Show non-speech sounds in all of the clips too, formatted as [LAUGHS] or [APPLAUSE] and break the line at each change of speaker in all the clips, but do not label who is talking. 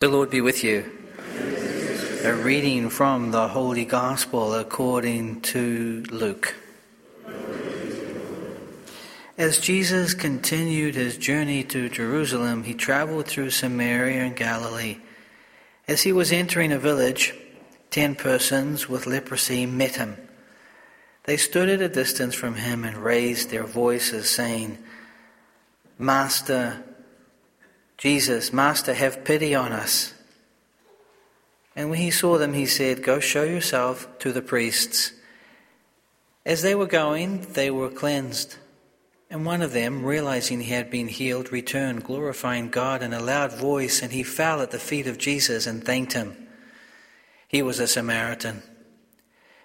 The Lord be with you. A reading from the Holy Gospel according to Luke. As Jesus continued his journey to Jerusalem, he traveled through Samaria and Galilee. As he was entering a village, ten persons with leprosy met him. They stood at a distance from him and raised their voices, saying, Master, Jesus, Master, have pity on us. And when he saw them, he said, Go show yourself to the priests. As they were going, they were cleansed. And one of them, realizing he had been healed, returned, glorifying God in a loud voice, and he fell at the feet of Jesus and thanked him. He was a Samaritan.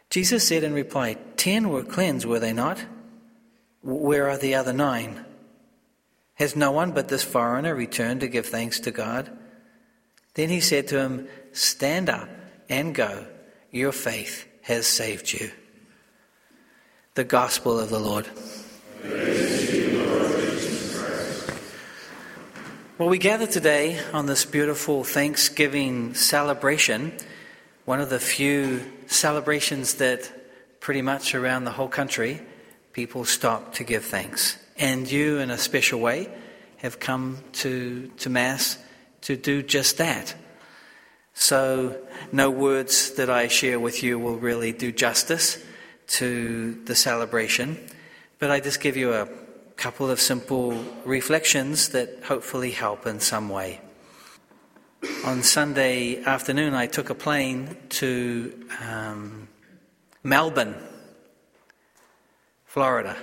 Jesus said in reply, Ten were cleansed, were they not? Where are the other nine? Has no one but this foreigner returned to give thanks to God? Then he said to him, Stand up and go. Your faith has saved you. The Gospel of the Lord. well, we gather today on this beautiful Thanksgiving celebration, one of the few celebrations that pretty much around the whole country people stop to give thanks and you, in a special way, have come to, to Mass to do just that. So, no words that I share with you will really do justice to the celebration, but I just give you a couple of simple reflections that hopefully help in some way. On Sunday afternoon, I took a plane to um, Melbourne, Florida.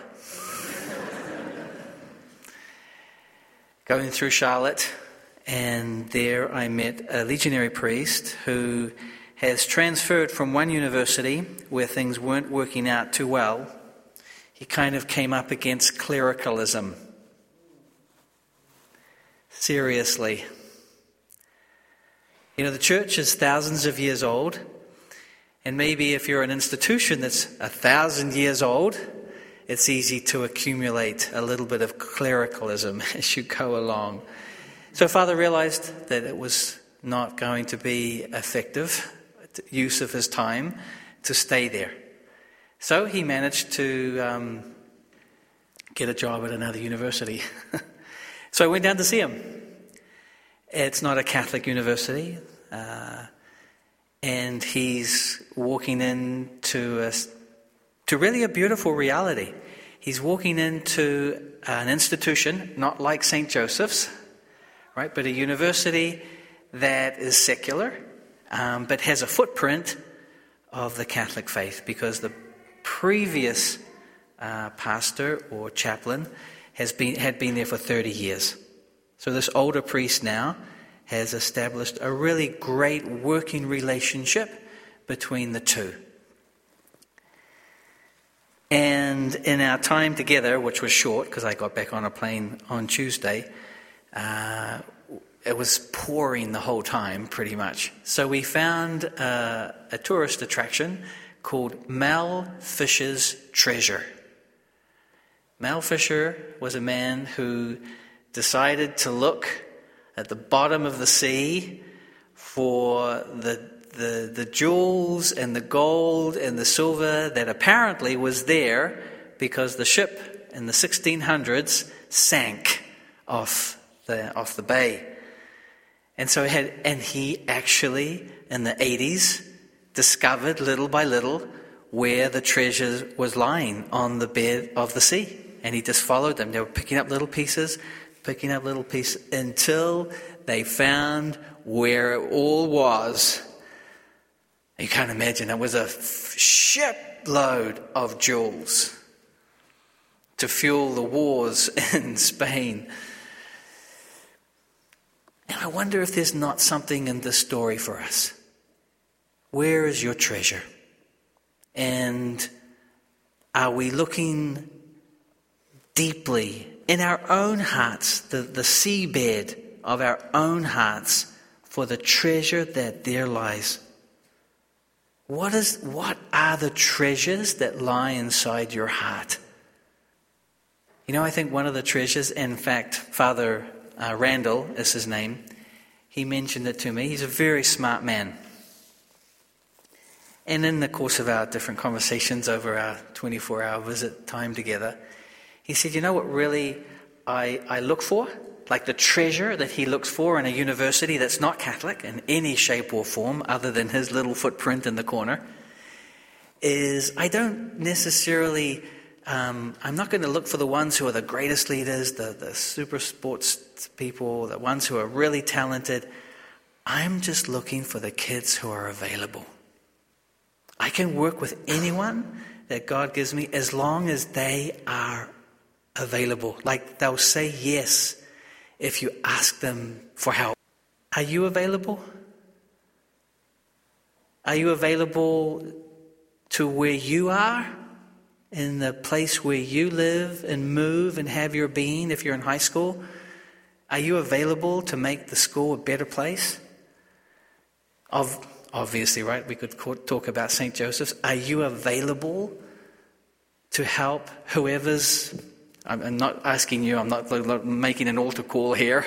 Going through Charlotte, and there I met a legionary priest who has transferred from one university where things weren't working out too well. He kind of came up against clericalism. Seriously. You know, the church is thousands of years old, and maybe if you're an institution that's a thousand years old, it's easy to accumulate a little bit of clericalism [LAUGHS] as you go along. So, Father realized that it was not going to be effective use of his time to stay there. So, he managed to um, get a job at another university. [LAUGHS] so, I went down to see him. It's not a Catholic university. Uh, and he's walking into a to really a beautiful reality. He's walking into an institution, not like St. Joseph's, right, but a university that is secular, um, but has a footprint of the Catholic faith because the previous uh, pastor or chaplain has been, had been there for 30 years. So this older priest now has established a really great working relationship between the two. And in our time together, which was short because I got back on a plane on Tuesday, uh, it was pouring the whole time pretty much. So we found uh, a tourist attraction called Mel Fisher's Treasure. Mel Fisher was a man who decided to look at the bottom of the sea for the the, the jewels and the gold and the silver that apparently was there because the ship in the 1600s sank off the, off the bay. And so had, and he actually, in the 80s, discovered little by little where the treasure was lying on the bed of the sea. And he just followed them. They were picking up little pieces, picking up little pieces until they found where it all was. You can't imagine, it was a shipload of jewels to fuel the wars [LAUGHS] in Spain. And I wonder if there's not something in this story for us. Where is your treasure? And are we looking deeply in our own hearts, the, the seabed of our own hearts, for the treasure that there lies? What, is, what are the treasures that lie inside your heart? You know, I think one of the treasures, in fact, Father uh, Randall is his name, he mentioned it to me. He's a very smart man. And in the course of our different conversations over our 24 hour visit time together, he said, You know what really I, I look for? Like the treasure that he looks for in a university that's not Catholic in any shape or form other than his little footprint in the corner is I don't necessarily, um, I'm not going to look for the ones who are the greatest leaders, the, the super sports people, the ones who are really talented. I'm just looking for the kids who are available. I can work with anyone that God gives me as long as they are available. Like they'll say yes if you ask them for help. Are you available? Are you available to where you are, in the place where you live and move and have your being if you're in high school? Are you available to make the school a better place? Of obviously, right? We could talk about St. Joseph's. Are you available to help whoever's? I'm not asking you, I'm not making an altar call here,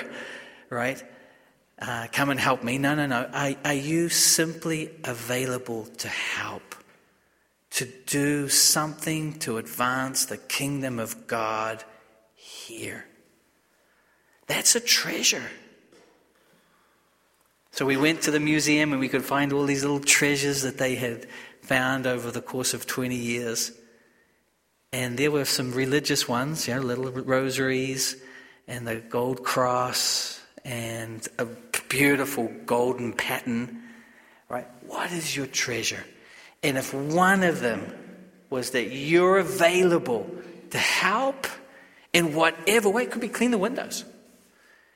right? Uh, come and help me. No, no, no. Are, are you simply available to help? To do something to advance the kingdom of God here? That's a treasure. So we went to the museum and we could find all these little treasures that they had found over the course of 20 years. And there were some religious ones, you know, little rosaries and the gold cross and a beautiful golden pattern, right? What is your treasure? And if one of them was that you're available to help in whatever way, it could be clean the windows,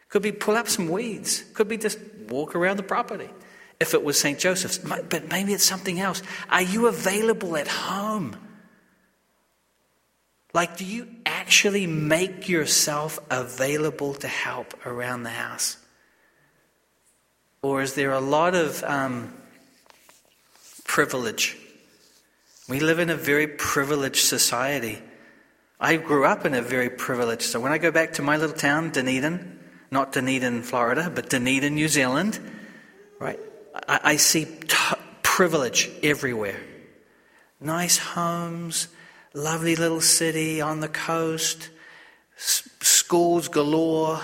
could be pull up some weeds, could be just walk around the property if it was St. Joseph's. But maybe it's something else. Are you available at home? Like, do you actually make yourself available to help around the house? Or is there a lot of um, privilege? We live in a very privileged society. I grew up in a very privileged. So when I go back to my little town, Dunedin, not Dunedin, Florida, but Dunedin, New Zealand, right? I, I see t- privilege everywhere. Nice homes, lovely little city on the coast, s- schools galore,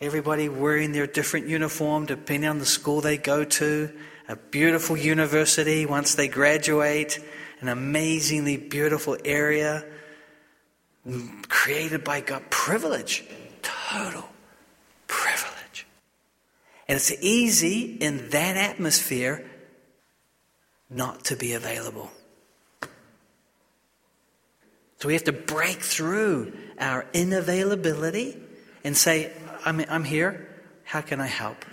everybody wearing their different uniform depending on the school they go to, a beautiful university once they graduate, an amazingly beautiful area mm, created by God. Privilege, total privilege. And it's easy in that atmosphere not to be available. So we have to break through our inavailability and say, I'm, I'm here. How can I help?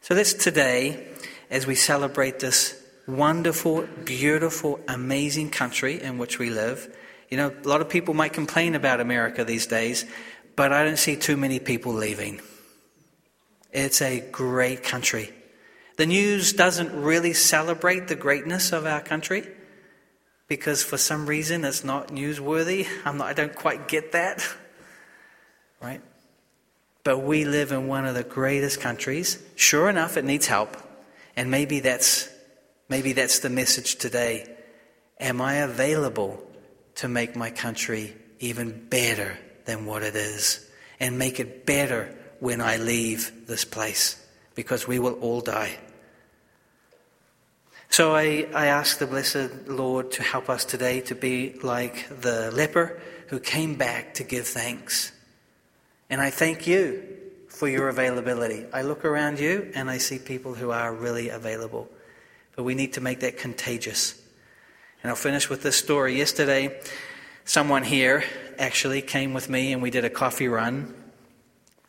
So that's today as we celebrate this wonderful, beautiful, amazing country in which we live. You know, a lot of people might complain about America these days, but I don't see too many people leaving. It's a great country. The news doesn't really celebrate the greatness of our country because for some reason it's not newsworthy. I'm not, I don't quite get that. Right? But we live in one of the greatest countries. Sure enough, it needs help. And maybe that's, maybe that's the message today. Am I available to make my country even better than what it is and make it better when I leave this place because we will all die. So I, I ask the blessed Lord to help us today to be like the leper who came back to give thanks. And I thank you for your availability. I look around you and I see people who are really available. But we need to make that contagious. And I'll finish with this story. Yesterday, someone here actually came with me and we did a coffee run.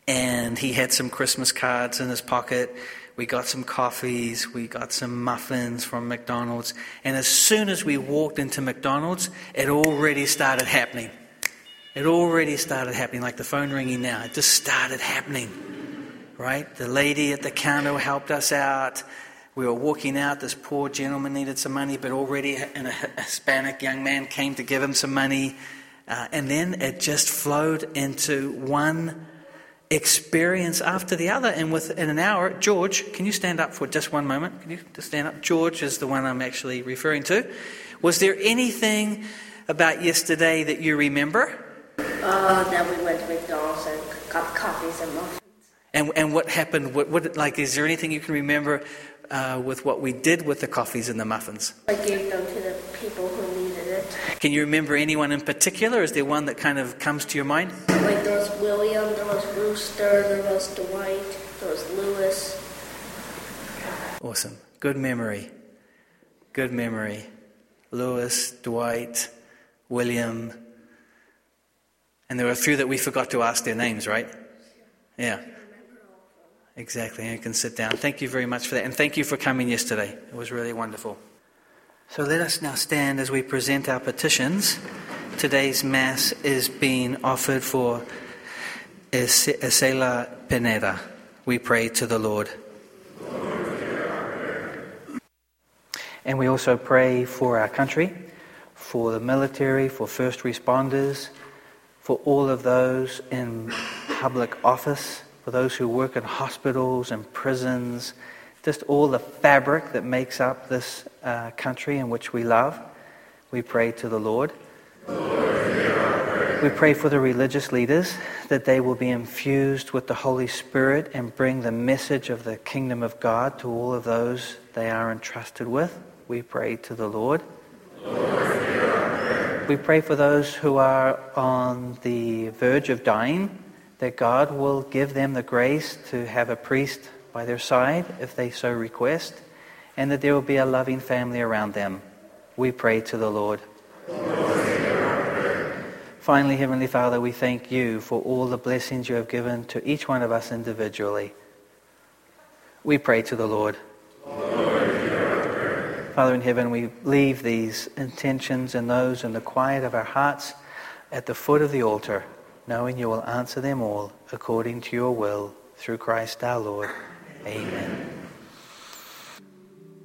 And he had some Christmas cards in his pocket. We got some coffees. We got some muffins from McDonald's. And as soon as we walked into McDonald's, it already started happening. It already started happening, like the phone ringing now. It just started happening, right? The lady at the counter helped us out. We were walking out. This poor gentleman needed some money, but already a Hispanic young man came to give him some money. Uh, and then it just flowed into one experience after the other. And within an hour, George, can you stand up for just one moment? Can you just stand up? George is the one I'm actually referring to. Was there anything about yesterday that you remember?
Uh, that we went to McDonald's and got coffees and muffins.
And, and what happened? What, what, like, is there anything you can remember uh, with what we did with the coffees and the muffins?
I gave them to the people who needed it.
Can you remember anyone in particular? Is there one that kind of comes to your mind?
Like there was William, was Rooster, there was Dwight, there was Lewis.
Awesome. Good memory. Good memory. Lewis, Dwight, William. And there were a few that we forgot to ask their names, right? Yeah. Exactly. You can sit down. Thank you very much for that. And thank you for coming yesterday. It was really wonderful. So let us now stand as we present our petitions. Today's Mass is being offered for Isela Pineda. We pray to the Lord. And we also pray for our country, for the military, for first responders, for all of those in public office, for those who work in hospitals and prisons, just all the fabric that makes up this uh, country in which we love. We pray to the Lord. We pray for the religious leaders that they will be infused with the Holy Spirit and bring the message of the kingdom of God to all of those they are entrusted with. We pray to the Lord. We pray for those who are on the verge of dying, that God will give them the grace to have a priest by their side if they so request, and that there will be a loving family around them. We pray to the Lord. Finally, Heavenly Father, we thank you for all the blessings you have given to each one of us individually. We pray to the Lord. Father in heaven, we leave these intentions and those in the quiet of our hearts at the foot of the altar, knowing you will answer them all according to your will through Christ our Lord. Amen.